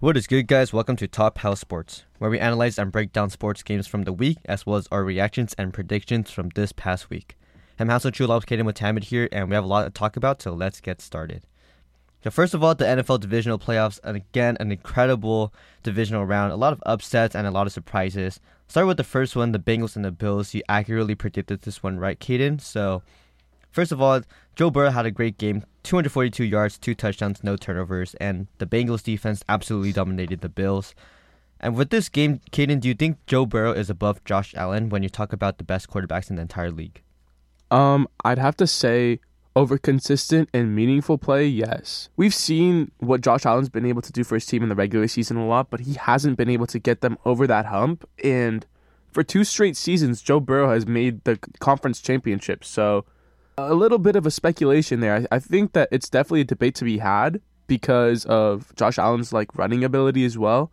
What is good, guys? Welcome to Top House Sports, where we analyze and break down sports games from the week, as well as our reactions and predictions from this past week. I'm Hansel Chulop Kaden with Tamid here, and we have a lot to talk about, so let's get started. So first of all, the NFL divisional playoffs, and again, an incredible divisional round. A lot of upsets and a lot of surprises. Start with the first one, the Bengals and the Bills. You accurately predicted this one, right, Kaden? So First of all, Joe Burrow had a great game 242 yards, two touchdowns, no turnovers, and the Bengals defense absolutely dominated the Bills. And with this game, Kaden, do you think Joe Burrow is above Josh Allen when you talk about the best quarterbacks in the entire league? Um, I'd have to say over consistent and meaningful play, yes. We've seen what Josh Allen's been able to do for his team in the regular season a lot, but he hasn't been able to get them over that hump. And for two straight seasons, Joe Burrow has made the conference championship. So a little bit of a speculation there. I, I think that it's definitely a debate to be had because of Josh Allen's like running ability as well.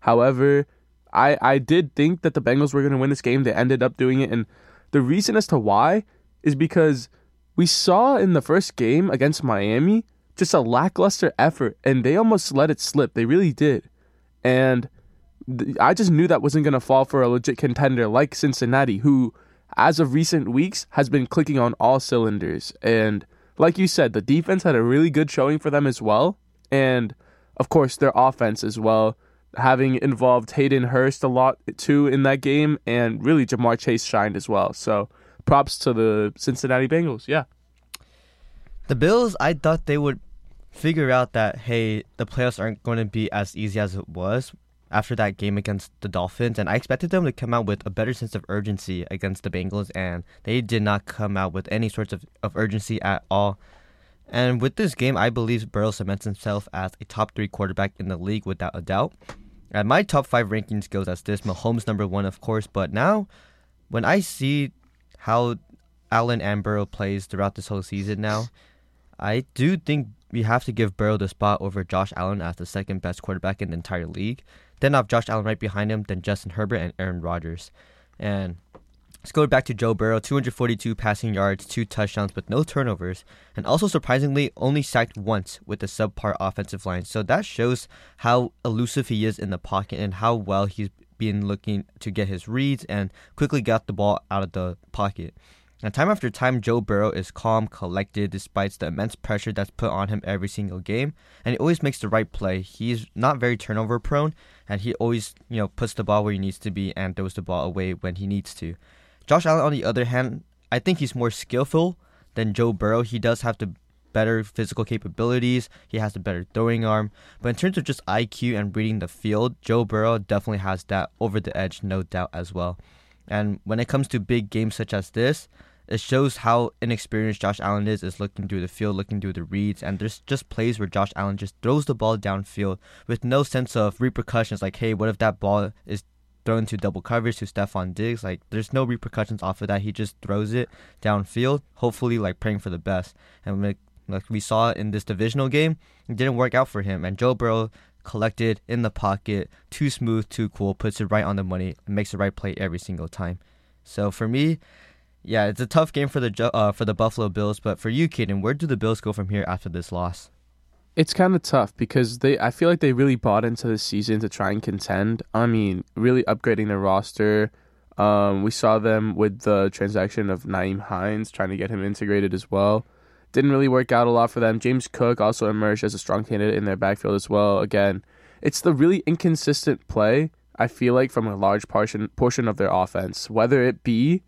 However, I I did think that the Bengals were going to win this game. They ended up doing it, and the reason as to why is because we saw in the first game against Miami just a lackluster effort, and they almost let it slip. They really did, and th- I just knew that wasn't going to fall for a legit contender like Cincinnati, who as of recent weeks, has been clicking on all cylinders. And like you said, the defense had a really good showing for them as well. And of course, their offense as well, having involved Hayden Hurst a lot too in that game. And really, Ja'Marr Chase shined as well. So props to the Cincinnati Bengals. Yeah. The Bills, I thought they would figure out that, hey, the playoffs aren't going to be as easy as it was after that game against the Dolphins, and I expected them to come out with a better sense of urgency against the Bengals, and they did not come out with any sorts of, of urgency at all. And with this game, I believe Burrow cements himself as a top three quarterback in the league without a doubt. And my top five rankings goes as this: Mahomes number one, of course. But now, when I see how Allen and Burrow plays throughout this whole season, now I do think we have to give Burrow the spot over Josh Allen as the second best quarterback in the entire league. Then have Josh Allen right behind him, then Justin Herbert and Aaron Rodgers. And let's go back to Joe Burrow 242 passing yards, two touchdowns with no turnovers, and also surprisingly only sacked once with a subpar offensive line. So that shows how elusive he is in the pocket and how well he's been looking to get his reads and quickly get the ball out of the pocket. And time after time, Joe Burrow is calm, collected, despite the immense pressure that's put on him every single game, and he always makes the right play. He's not very turnover prone, and he always, you know, puts the ball where he needs to be and throws the ball away when he needs to. Josh Allen, on the other hand, I think he's more skillful than Joe Burrow. He does have the better physical capabilities. He has a better throwing arm. But in terms of just IQ and reading the field, Joe Burrow definitely has that over the edge, no doubt as well. And when it comes to big games such as this, it shows how inexperienced Josh Allen is, is looking through the field, looking through the reads, and there's just plays where Josh Allen just throws the ball downfield with no sense of repercussions. Like, hey, what if that ball is thrown to double coverage to Stefon Diggs? Like, there's no repercussions off of that. He just throws it downfield, hopefully, like praying for the best. And like, like we saw in this divisional game, it didn't work out for him. And Joe Burrow collected in the pocket, too smooth, too cool, puts it right on the money, makes the right play every single time. So for me, yeah, it's a tough game for the uh, for the Buffalo Bills. But for you, Kaden, where do the Bills go from here after this loss? It's kind of tough because they I feel like they really bought into the season to try and contend. I mean, really upgrading their roster. Um, we saw them with the transaction of Nyheim Hines trying to get him integrated as well. Didn't really work out a lot for them. James Cook also emerged as a strong candidate in their backfield as well. Again, it's the really inconsistent play I feel like from a large portion portion of their offense, whether it be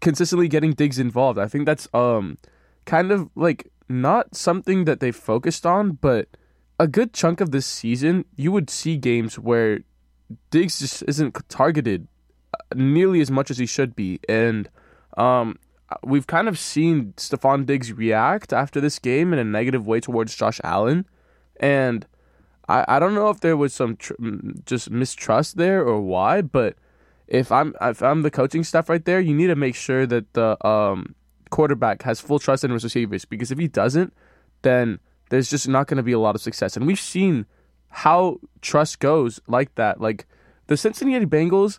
consistently getting Diggs involved. I think that's um kind of like not something that they focused on, but a good chunk of this season, you would see games where Diggs just isn't targeted uh, nearly as much as he should be, and um, we've kind of seen Stefon Diggs react after this game in a negative way towards Josh Allen, and I, I don't know if there was some tr- just mistrust there or why, but if I'm if I'm the coaching staff right there, you need to make sure that the um, quarterback has full trust in his receivers because if he doesn't, then there's just not going to be a lot of success. And we've seen how trust goes like that. Like the Cincinnati Bengals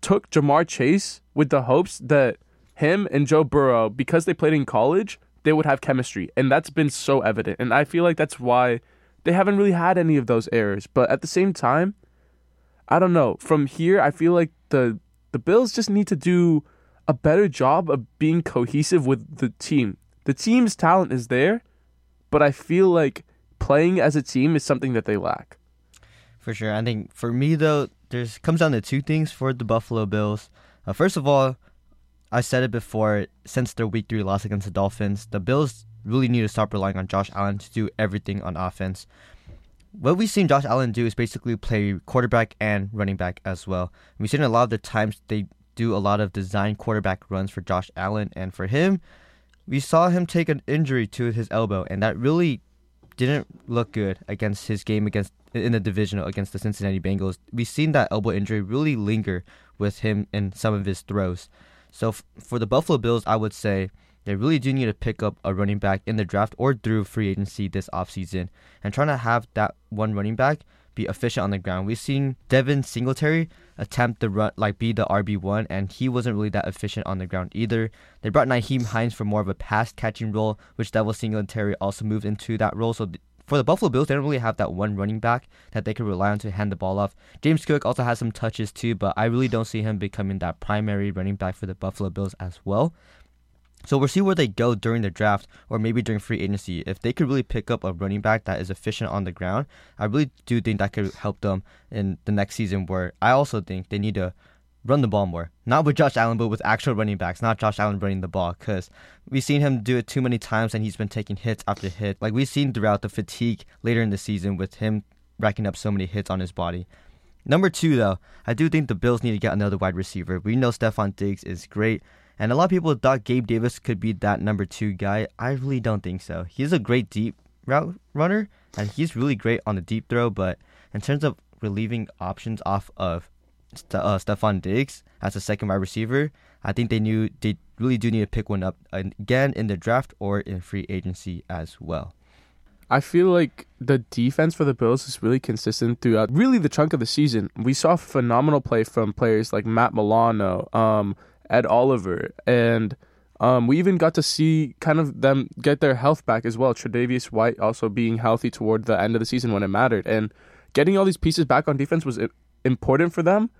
took Ja'Marr Chase with the hopes that him and Joe Burrow, because they played in college, they would have chemistry. And that's been so evident. And I feel like that's why they haven't really had any of those errors. But at the same time, I don't know. From here, I feel like the the Bills just need to do a better job of being cohesive with the team. The team's talent is there, but I feel like playing as a team is something that they lack. For sure. I think for me though, there's comes down to two things for the Buffalo Bills. Uh, first of all, I said it before. Since their Week Three loss against the Dolphins, the Bills really need to stop relying on Josh Allen to do everything on offense. What we've seen Josh Allen do is basically play quarterback and running back as well. We've seen a lot of the times they do a lot of design quarterback runs for Josh Allen, and for him, we saw him take an injury to his elbow, and that really didn't look good against his game against in the divisional against the Cincinnati Bengals. We've seen that elbow injury really linger with him in some of his throws. So f- for the Buffalo Bills, I would say they really do need to pick up a running back in the draft or through free agency this offseason and trying to have that one running back be efficient on the ground. We've seen Devin Singletary attempt to run like be the RB one, and he wasn't really that efficient on the ground either. They brought Nyheim Hines for more of a pass catching role, which Devin Singletary also moved into that role. So th- for the Buffalo Bills, they don't really have that one running back that they can rely on to hand the ball off. James Cook also has some touches too, but I really don't see him becoming that primary running back for the Buffalo Bills as well. So we'll see where they go during the draft or maybe during free agency. If they could really pick up a running back that is efficient on the ground, I really do think that could help them in the next season where I also think they need to run the ball more. Not with Josh Allen, but with actual running backs, not Josh Allen running the ball. Because we've seen him do it too many times and he's been taking hits after hit. Like we've seen throughout the fatigue later in the season with him racking up so many hits on his body. Number two, though, I do think the Bills need to get another wide receiver. We know Stefon Diggs is great. And a lot of people thought Gabe Davis could be that number two guy. I really don't think so. He's a great deep route runner, and he's really great on the deep throw. But in terms of relieving options off of uh, Stefon Diggs as a second wide receiver, I think they knew they really do need to pick one up again in the draft or in free agency as well. I feel like the defense for the Bills is really consistent throughout really the chunk of the season. We saw phenomenal play from players like Matt Milano, um, Ed Oliver, and um, we even got to see kind of them get their health back as well. Tre'Davious White also being healthy toward the end of the season when it mattered, and getting all these pieces back on defense was important for them.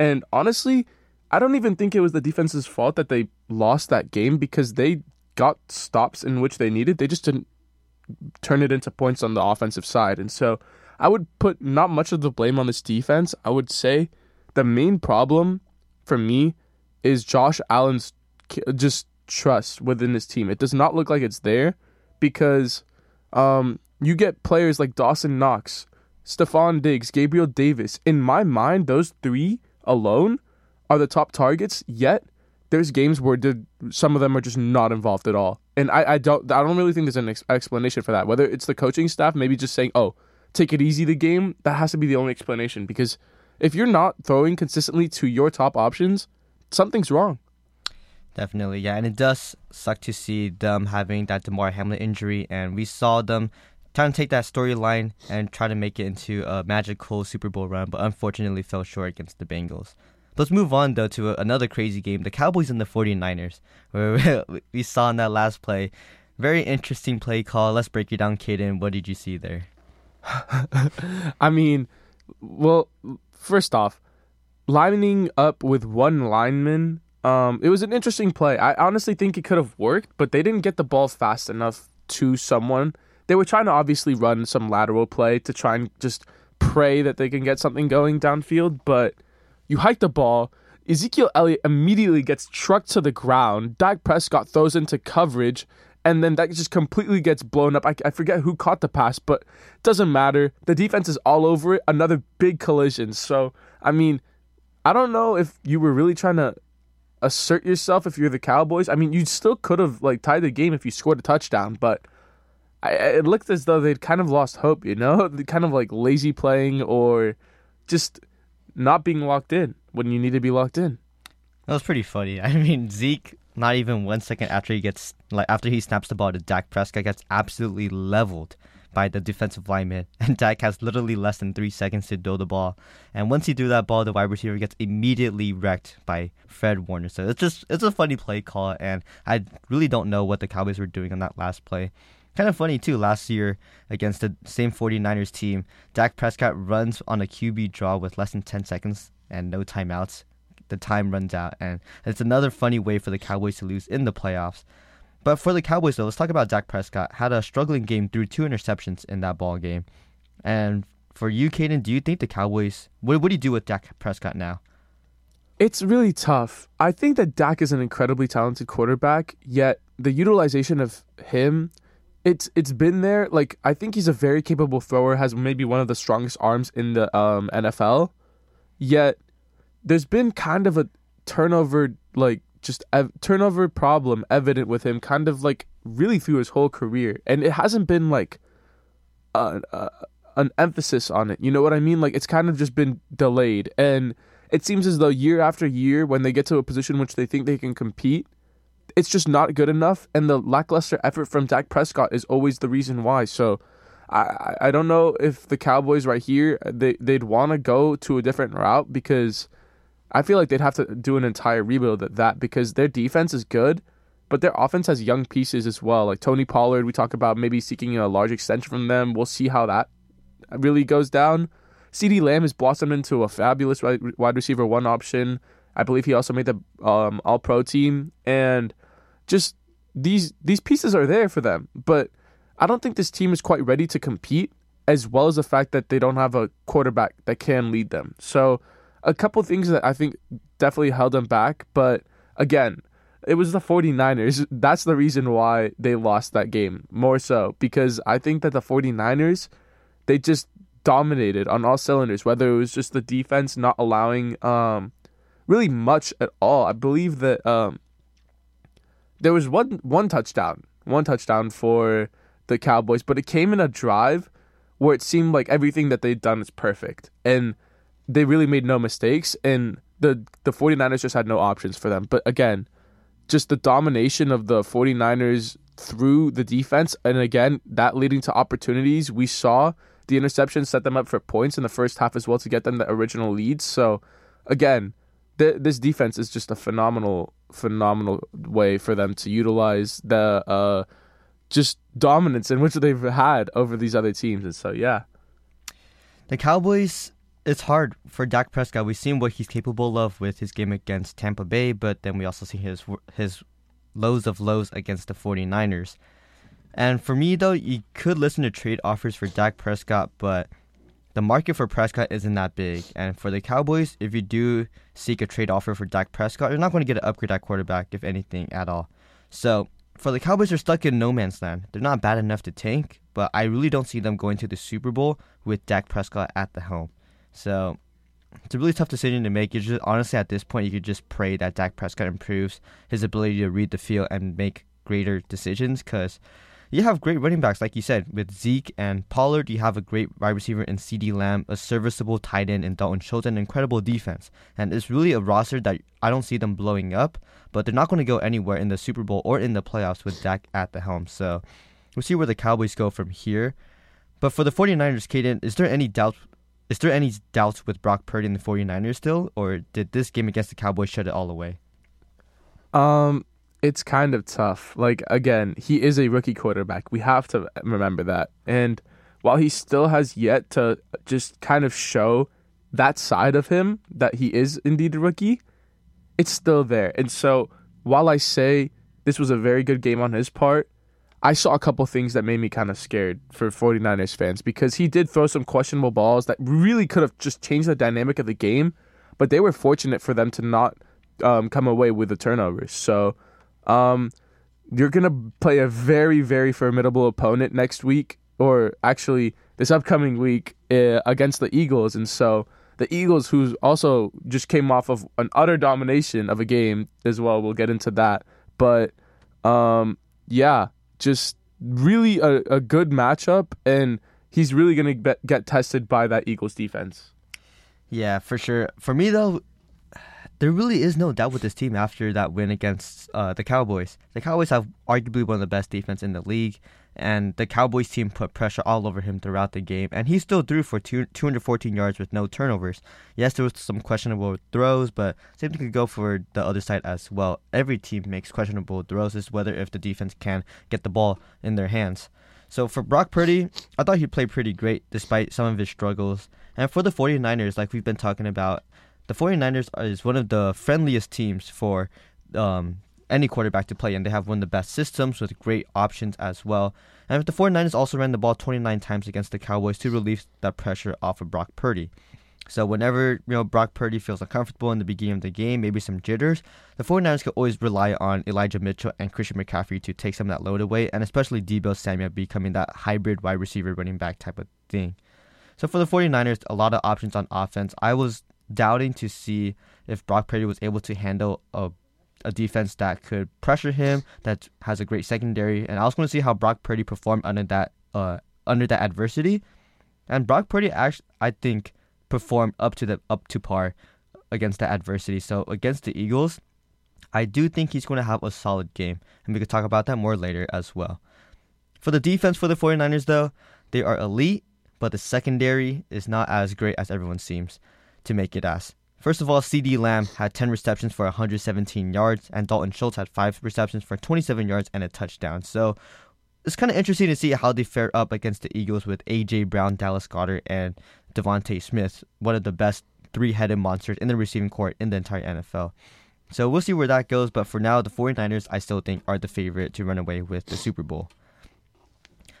And honestly, I don't even think it was the defense's fault that they lost that game because they got stops in which they needed. They just didn't turn it into points on the offensive side. And so I would put not much of the blame on this defense. I would say the main problem for me is Josh Allen's just trust within his team. It does not look like it's there because um, you get players like Dawson Knox, Stefon Diggs, Gabriel Davis. In my mind, those three alone are the top targets. Yet there's games where some of them are just not involved at all, and I, I don't I don't really think there's an ex- explanation for that. Whether it's the coaching staff, maybe just saying, "Oh, take it easy," the game that has to be the only explanation because if you're not throwing consistently to your top options something's wrong. Definitely, yeah, and it does suck to see them having that Damar Hamlin injury, and we saw them trying to take that storyline and try to make it into a magical Super Bowl run, but unfortunately fell short against the Bengals. Let's move on though to another crazy game, the Cowboys and the 49ers, where we saw in that last play, very interesting play call. Let's break it down, Kaden. What did you see there? I mean, well, first off, lining up with one lineman, um, it was an interesting play. I honestly think it could have worked, but they didn't get the ball fast enough to someone. They were trying to obviously run some lateral play to try and just pray that they can get something going downfield, but you hike the ball. Ezekiel Elliott immediately gets trucked to the ground. Dak Prescott throws into coverage, and then that just completely gets blown up. I, I forget who caught the pass, but it doesn't matter. The defense is all over it. Another big collision. So, I mean, I don't know if you were really trying to assert yourself if you're the Cowboys. I mean, you still could have like tied the game if you scored a touchdown, but I, it looked as though they'd kind of lost hope. You know, kind of like lazy playing or just not being locked in when you need to be locked in. That was pretty funny. I mean, Zeke, not even one second after he gets like after he snaps the ball to Dak Prescott, gets absolutely leveled by the defensive lineman, and Dak has literally less than three seconds to throw the ball. And once he threw that ball, the wide receiver gets immediately wrecked by Fred Warner. So it's just it's a funny play call, and I really don't know what the Cowboys were doing on that last play. Kind of funny too. Last year against the same 49ers team, Dak Prescott runs on a QB draw with less than 10 seconds and no timeouts. The time runs out, and it's another funny way for the Cowboys to lose in the playoffs. But for the Cowboys, though, let's talk about Dak Prescott. Had a struggling game, threw two interceptions in that ball game. And for you, Kaden, do you think the Cowboys? What, what do you do with Dak Prescott now? It's really tough. I think that Dak is an incredibly talented quarterback, yet the utilization of him, it's it's been there. Like I think he's a very capable thrower, has maybe one of the strongest arms in the um, NFL. Yet there's been kind of a turnover, like just ev- turnover problem evident with him, kind of like really through his whole career, and it hasn't been like uh, uh, an emphasis on it. You know what I mean? Like it's kind of just been delayed and it seems as though year after year, when they get to a position which they think they can compete, it's just not good enough. And the lackluster effort from Dak Prescott is always the reason why. So I, I don't know if the Cowboys right here, they, they'd want to go to a different route because I feel like they'd have to do an entire rebuild at that because their defense is good, but their offense has young pieces as well. Like Tony Pollard, we talk about maybe seeking a large extension from them. We'll see how that really goes down. CeeDee Lamb has blossomed into a fabulous wide receiver one option. I believe he also made the um, All Pro team, and just these these pieces are there for them. But I don't think this team is quite ready to compete, as well as the fact that they don't have a quarterback that can lead them. So a couple things that I think definitely held them back. But again, it was the 49ers. That's the reason why they lost that game more so because I think that the 49ers they just dominated on all cylinders, whether it was just the defense not allowing um, really much at all. I believe that um, there was one one touchdown, one touchdown for the Cowboys, but it came in a drive where it seemed like everything that they'd done is perfect and they really made no mistakes and the the 49ers just had no options for them. But again, just the domination of the 49ers through the defense and again that leading to opportunities we saw the interception set them up for points in the first half as well to get them the original leads. So, again, th- this defense is just a phenomenal, phenomenal way for them to utilize the uh, just dominance in which they've had over these other teams. And so, yeah. The Cowboys, it's hard for Dak Prescott. We've seen what he's capable of with his game against Tampa Bay, but then we also see his his lows of lows against the 49ers. And for me, though, you could listen to trade offers for Dak Prescott, but the market for Prescott isn't that big. And for the Cowboys, if you do seek a trade offer for Dak Prescott, you're not going to get an upgrade at quarterback, if anything at all. So for the Cowboys, they're stuck in no man's land. They're not bad enough to tank, but I really don't see them going to the Super Bowl with Dak Prescott at the helm. So it's a really tough decision to make. You just honestly at this point, you could just pray that Dak Prescott improves his ability to read the field and make greater decisions because you have great running backs, like you said, with Zeke and Pollard. You have a great wide receiver in CeeDee Lamb, a serviceable tight end in Dalton Schultz, and incredible defense. And it's really a roster that I don't see them blowing up, but they're not going to go anywhere in the Super Bowl or in the playoffs with Dak at the helm. So we'll see where the Cowboys go from here. But for the 49ers, Kaden, is there any doubt? Is there any doubts with Brock Purdy and the 49ers still, or did this game against the Cowboys shut it all away? Um, it's kind of tough. Like again, he is a rookie quarterback. We have to remember that. And while he still has yet to just kind of show that side of him that he is indeed a rookie, it's still there. And so, while I say this was a very good game on his part, I saw a couple things that made me kind of scared for 49ers fans because he did throw some questionable balls that really could have just changed the dynamic of the game, but they were fortunate for them to not um, come away with the turnovers. So, um, you're gonna play a very very formidable opponent next week, or actually this upcoming week uh, against the Eagles, and so the Eagles, who also just came off of an utter domination of a game as well. We'll get into that, but um, yeah, just really a, a good matchup, and he's really gonna get, get tested by that Eagles defense. Yeah, for sure. For me though, there really is no doubt with this team after that win against uh, the Cowboys. The Cowboys have arguably one of the best defense in the league, and the Cowboys team put pressure all over him throughout the game, and he still threw for two, 214 yards with no turnovers. Yes, there was some questionable throws, but same thing could go for the other side as well. Every team makes questionable throws, is whether if the defense can get the ball in their hands. So for Brock Purdy, I thought he played pretty great despite some of his struggles. And for the 49ers, like we've been talking about, the 49ers is one of the friendliest teams for um, any quarterback to play, and they have one of the best systems with great options as well. And the 49ers also ran the ball 29 times against the Cowboys to relieve that pressure off of Brock Purdy. So whenever you know Brock Purdy feels uncomfortable in the beginning of the game, maybe some jitters, the 49ers can always rely on Elijah Mitchell and Christian McCaffrey to take some of that load away, and especially Deebo Samuel becoming that hybrid wide receiver running back type of thing. So for the 49ers, a lot of options on offense. I was doubting to see if Brock Purdy was able to handle a a defense that could pressure him, that has a great secondary, and I was going to see how Brock Purdy performed under that uh, under that adversity. And Brock Purdy actually, I think, performed up to the up to par against that adversity. So against the Eagles, I do think he's going to have a solid game, and we could talk about that more later as well. For the defense for the 49ers, though, they are elite, but the secondary is not as great as everyone seems to make it as. First of all, CeeDee Lamb had 10 receptions for 117 yards, and Dalton Schultz had 5 receptions for 27 yards and a touchdown. So it's kind of interesting to see how they fare up against the Eagles with A.J. Brown, Dallas Goedert, and DeVonta Smith, one of the best three headed monsters in the receiving court in the entire NFL. So we'll see where that goes, but for now, the 49ers, I still think, are the favorite to run away with the Super Bowl.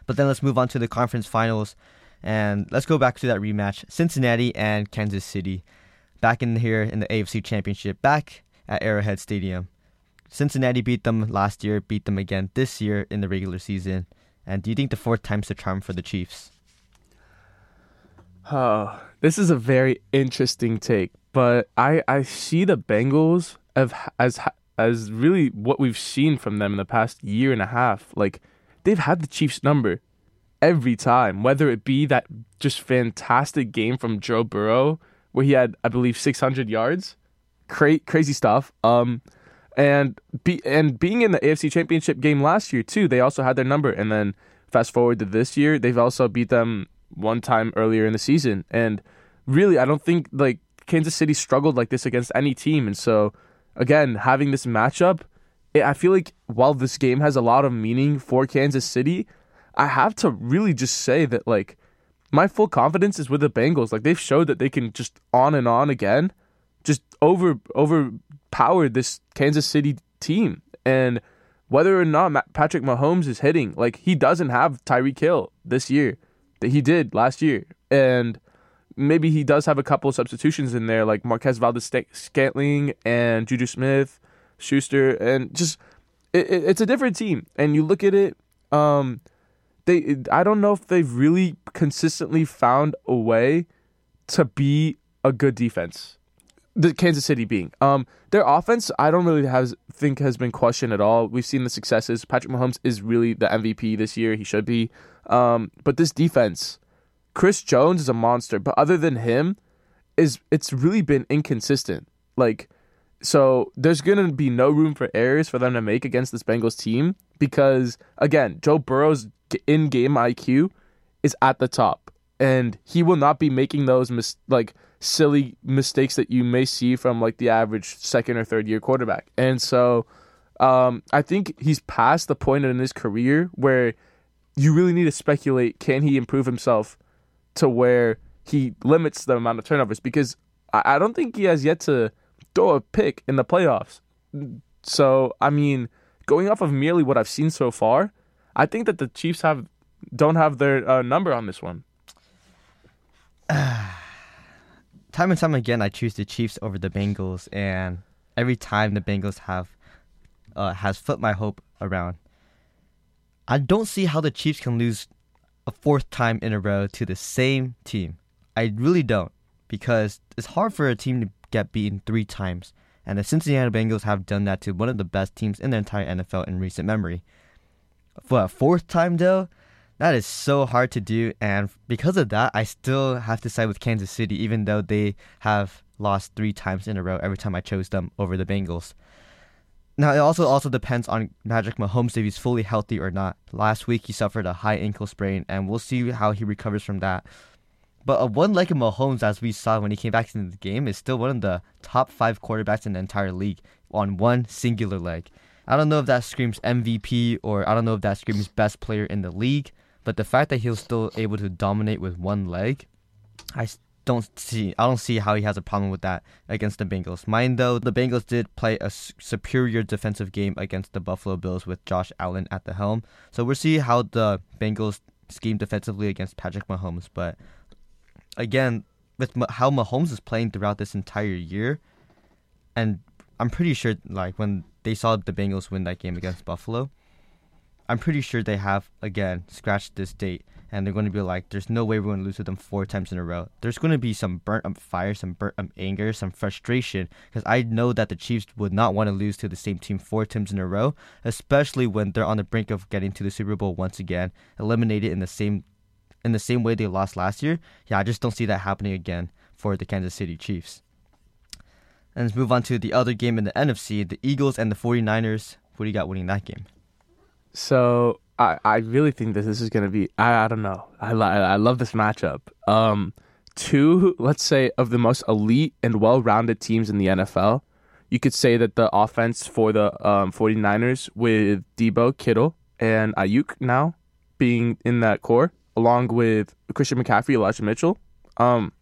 But then let's move on to the conference finals, and let's go back to that rematch Cincinnati and Kansas City back in here in the AFC Championship, back at Arrowhead Stadium. Cincinnati beat them last year, beat them again this year in the regular season. And do you think the fourth time's the charm for the Chiefs? Oh, this is a very interesting take, but I I see the Bengals of as as really what we've seen from them in the past year and a half. Like they've had the Chiefs number every time, whether it be that just fantastic game from Joe Burrow where he had, I believe, 600 yards. Cra- crazy stuff. Um, and be and being in the AFC Championship game last year too, they also had their number. And then fast forward to this year, they've also beat them one time earlier in the season. And really, I don't think like Kansas City struggled like this against any team. And so, again, having this matchup, I feel like while this game has a lot of meaning for Kansas City, I have to really just say that like my full confidence is with the Bengals. Like they've showed that they can just on and on again, just over overpower this Kansas City team. And whether or not Patrick Mahomes is hitting, like he doesn't have Tyreek Hill this year that he did last year, and maybe he does have a couple of substitutions in there, like Marquez Valdez Scantling and Juju Smith, Schuster, and just it, it, it's a different team. And you look at it, um, they I don't know if they've really consistently found a way to be a good defense. The Kansas City being um their offense, I don't really has think has been questioned at all. We've seen the successes. Patrick Mahomes is really the MVP this year. He should be. Um, but this defense, Chris Jones is a monster. But other than him, is it's really been inconsistent. Like, so there's gonna be no room for errors for them to make against this Bengals team because again, Joe Burrow's in game IQ is at the top, and he will not be making those mis- like silly mistakes that you may see from like the average second or third year quarterback. And so, um, I think he's past the point in his career where you really need to speculate: can he improve himself to where he limits the amount of turnovers? Because I, I don't think he has yet to throw a pick in the playoffs. So, I mean, going off of merely what I've seen so far, I think that the Chiefs have don't have their uh, number on this one. time and time again, I choose the Chiefs over the Bengals, and every time the Bengals have uh, has flipped my hope around. I don't see how the Chiefs can lose a fourth time in a row to the same team. I really don't, because it's hard for a team to get beaten three times, and the Cincinnati Bengals have done that to one of the best teams in the entire NFL in recent memory. For a fourth time, though, that is so hard to do, and because of that, I still have to side with Kansas City, even though they have lost three times in a row every time I chose them over the Bengals. Now, it also also depends on Patrick Mahomes if he's fully healthy or not. Last week, he suffered a high ankle sprain, and we'll see how he recovers from that. But a one-legged Mahomes, as we saw when he came back into the game, is still one of the top five quarterbacks in the entire league on one singular leg. I don't know if that screams MVP or I don't know if that screams best player in the league, But the fact that he was still able to dominate with one leg, I don't see. I don't see how he has a problem with that against the Bengals. Mind though, the Bengals did play a superior defensive game against the Buffalo Bills with Josh Allen at the helm. So we'll see how the Bengals scheme defensively against Patrick Mahomes. But again, with how Mahomes is playing throughout this entire year, and I'm pretty sure like when they saw the Bengals win that game against Buffalo, I'm pretty sure they have again scratched this date and they're going to be like, there's no way we're going to lose to them four times in a row. There's going to be some burnt up fire, some burnt up anger, some frustration because I know that the Chiefs would not want to lose to the same team four times in a row, especially when they're on the brink of getting to the Super Bowl once again, eliminated in the same in the same way they lost last year. Yeah, I just don't see that happening again for the Kansas City Chiefs. And let's move on to the other game in the NFC, the Eagles and the 49ers. What do you got winning that game? So I, I really think that this is going to be I, I don't know I, I love this matchup um two let's say of the most elite and well-rounded teams in the NFL you could say that the offense for the um, 49ers with Deebo, Kittle and Aiyuk now being in that core along with Christian McCaffrey Elijah Mitchell um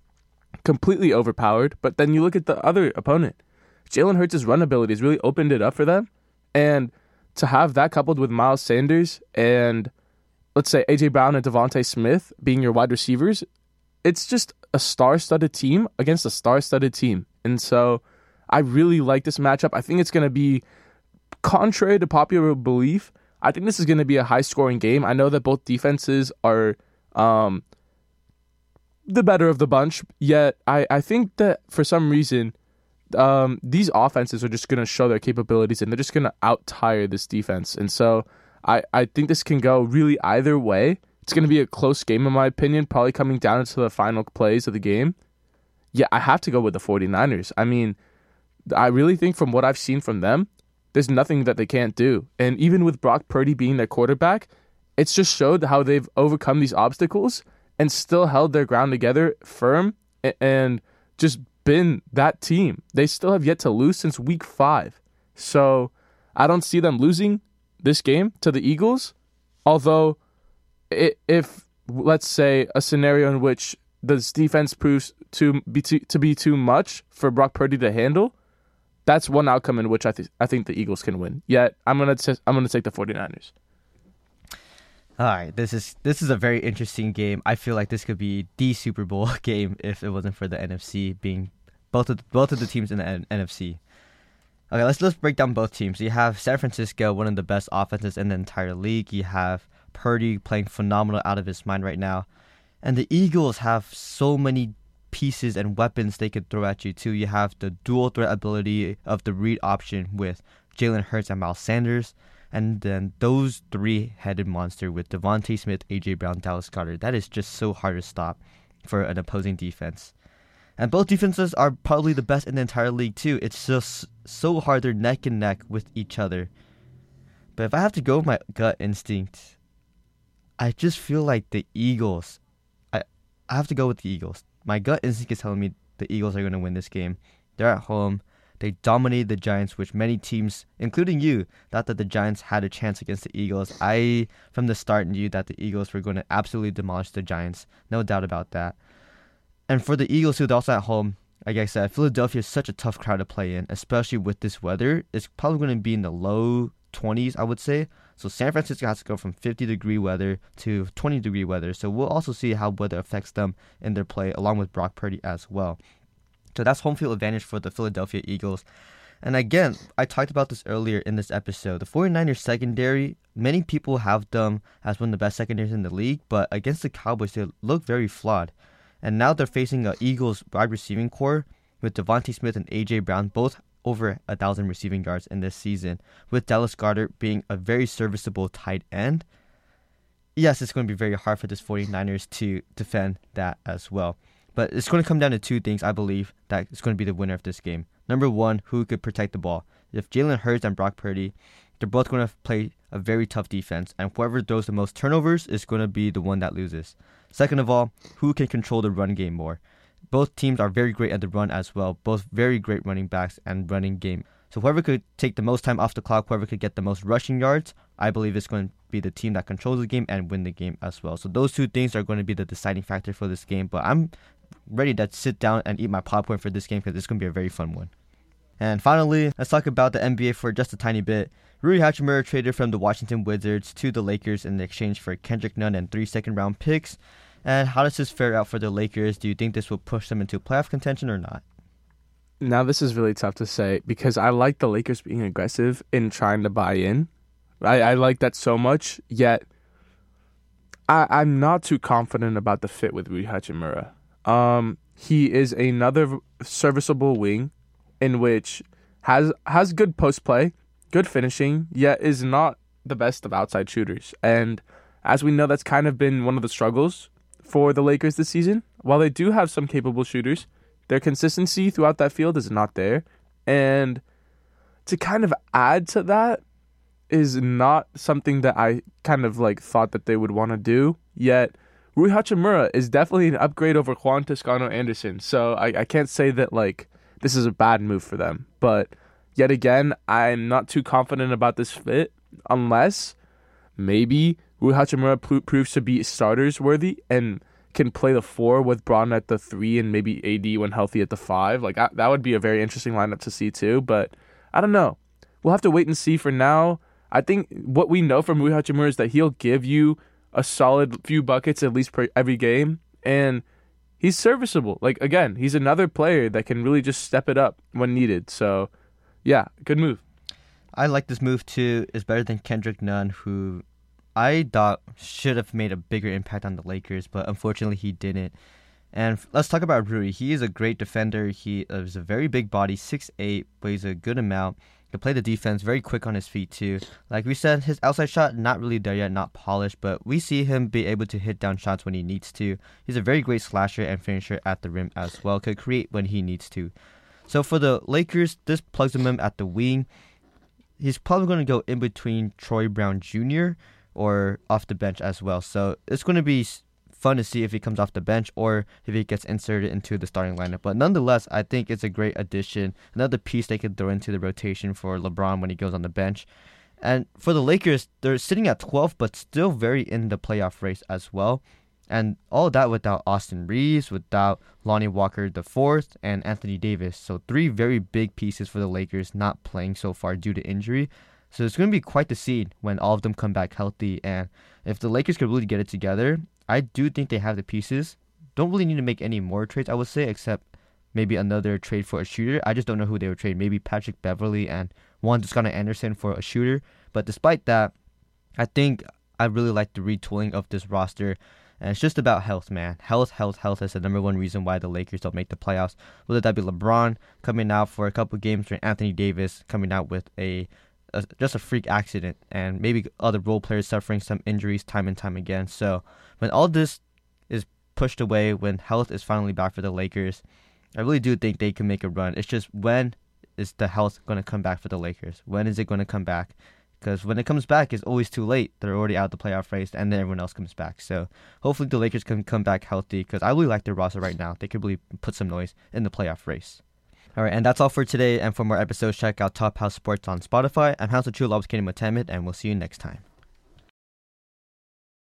completely overpowered but then you look at the other opponent Jalen Hurts' run abilities really opened it up for them and to have that coupled with Miles Sanders and let's say AJ Brown and DeVonta Smith being your wide receivers, it's just a star-studded team against a star-studded team. And so I really like this matchup. I think it's going to be contrary to popular belief. I think this is going to be a high-scoring game. I know that both defenses are um, the better of the bunch, yet I, I think that for some reason um, these offenses are just going to show their capabilities and they're just going to out tire this defense. And so I, I think this can go really either way. It's going to be a close game, in my opinion, probably coming down to the final plays of the game. Yeah, I have to go with the 49ers. I mean, I really think from what I've seen from them, there's nothing that they can't do. And even with Brock Purdy being their quarterback, it's just showed how they've overcome these obstacles and still held their ground together firm and just been that team. They still have yet to lose since week five. So I don't see them losing this game to the Eagles. Although, if let's say a scenario in which this defense proves to be too, to be too much for Brock Purdy to handle, that's one outcome in which I think I think the Eagles can win. Yet I'm gonna t- I'm gonna take the 49ers. All right, this is this is a very interesting game. I feel like this could be the Super Bowl game if it wasn't for the NFC being both of both of the teams in the N- NFC. Okay, let's let's break down both teams. You have San Francisco, one of the best offenses in the entire league. You have Purdy playing phenomenal out of his mind right now, and the Eagles have so many pieces and weapons they could throw at you too. You have the dual threat ability of the read option with Jalen Hurts and Miles Sanders, and then those three-headed monster with DeVonta Smith, AJ Brown, Dallas Goedert. That is just so hard to stop for an opposing defense. And both defenses are probably the best in the entire league too. It's just so hard they're neck and neck with each other. But if I have to go with my gut instinct, I just feel like the Eagles. I I have to go with the Eagles. My gut instinct is telling me the Eagles are going to win this game. They're at home. They dominated the Giants, which many teams, including you, thought that the Giants had a chance against the Eagles. I, from the start, knew that the Eagles were going to absolutely demolish the Giants. No doubt about that. And for the Eagles, who are also at home, like I said, Philadelphia is such a tough crowd to play in, especially with this weather. It's probably going to be in the low 20s, I would say. So San Francisco has to go from 50 degree weather to 20 degree weather. So we'll also see how weather affects them in their play, along with Brock Purdy as well. So that's home field advantage for the Philadelphia Eagles. And again, I talked about this earlier in this episode. The 49ers secondary, many people have them as one of the best secondaries in the league, but against the Cowboys, they look very flawed. And now they're facing a Eagles wide receiving core with DeVonta Smith and AJ Brown both over a thousand receiving yards in this season, with Dallas Goedert being a very serviceable tight end. Yes, it's going to be very hard for this 49ers to defend that as well. But it's going to come down to two things, I believe, that is going to be the winner of this game. Number one, who could protect the ball. If Jalen Hurts and Brock Purdy, they're both going to play a very tough defense, and whoever throws the most turnovers is going to be the one that loses. Second of all, who can control the run game more? Both teams are very great at the run as well, both very great running backs and running game. So whoever could take the most time off the clock, whoever could get the most rushing yards, I believe is going to be the team that controls the game and win the game as well. So those two things are going to be the deciding factor for this game. But I'm ready to sit down and eat my popcorn for this game because it's going to be a very fun one. And finally, let's talk about the NBA for just a tiny bit. Rui Hachimura traded from the Washington Wizards to the Lakers in exchange for Kendrick Nunn and three second round picks. And how does this fare out for the Lakers? Do you think this will push them into playoff contention or not? Now this is really tough to say because I like the Lakers being aggressive in trying to buy in. I, I like that so much, yet I, I'm not too confident about the fit with Rui Hachimura. Um, he is another serviceable wing in which has has good post play, good finishing, yet is not the best of outside shooters. And as we know, that's kind of been one of the struggles for the Lakers this season. While they do have some capable shooters, their consistency throughout that field is not there. And to kind of add to that is not something that I kind of like thought that they would want to do. Yet Rui Hachimura is definitely an upgrade over Juan Toscano Anderson. So I, I can't say that like this is a bad move for them. But yet again, I'm not too confident about this fit unless maybe Rui Hachimura pro- proves to be starters worthy and can play the four with Braun at the three and maybe AD when healthy at the five. Like that, that would be a very interesting lineup to see too. But I don't know. We'll have to wait and see. For now, I think what we know from Rui Hachimura is that he'll give you a solid few buckets at least per every game, and he's serviceable. Like again, he's another player that can really just step it up when needed. So, yeah, good move. I like this move too. Is better than Kendrick Nunn, who I thought should have made a bigger impact on the Lakers, but unfortunately he didn't. And let's talk about Rui. He is a great defender. He is a very big body, 6'8", weighs a good amount. Can play the defense, very quick on his feet too. Like we said, his outside shot not really there yet, not polished, but we see him be able to hit down shots when he needs to. He's a very great slasher and finisher at the rim as well. Could create when he needs to. So for the Lakers, this plugs him in at the wing. He's probably going to go in between Troy Brown Jr. or off the bench as well. So it's going to be fun to see if he comes off the bench or if he gets inserted into the starting lineup. But nonetheless, I think it's a great addition, another piece they could throw into the rotation for LeBron when he goes on the bench. And for the Lakers, they're sitting at 12, but still very in the playoff race as well. And all that without Austin Reaves, without Lonnie Walker IV, and Anthony Davis. So three very big pieces for the Lakers not playing so far due to injury. So it's going to be quite the scene when all of them come back healthy. And if the Lakers could really get it together, I do think they have the pieces. Don't really need to make any more trades, I would say, except maybe another trade for a shooter. I just don't know who they would trade. Maybe Patrick Beverley and Juan Toscano Anderson for a shooter. But despite that, I think I really like the retooling of this roster. And it's just about health, man. Health, health, health is the number one reason why the Lakers don't make the playoffs. Whether that be LeBron coming out for a couple games or Anthony Davis coming out with a, a, just a freak accident, and maybe other role players suffering some injuries time and time again. So when all this is pushed away, when health is finally back for the Lakers, I really do think they can make a run. It's just when is the health going to come back for the Lakers? When is it going to come back? Because when it comes back, it's always too late. They're already out of the playoff race, and then everyone else comes back. So hopefully the Lakers can come back healthy. Because I really like their roster right now. They could really put some noise in the playoff race. All right, and that's all for today. And for more episodes, check out Top House Sports on Spotify. I'm House of True Loves Kenny Motamid, and we'll see you next time.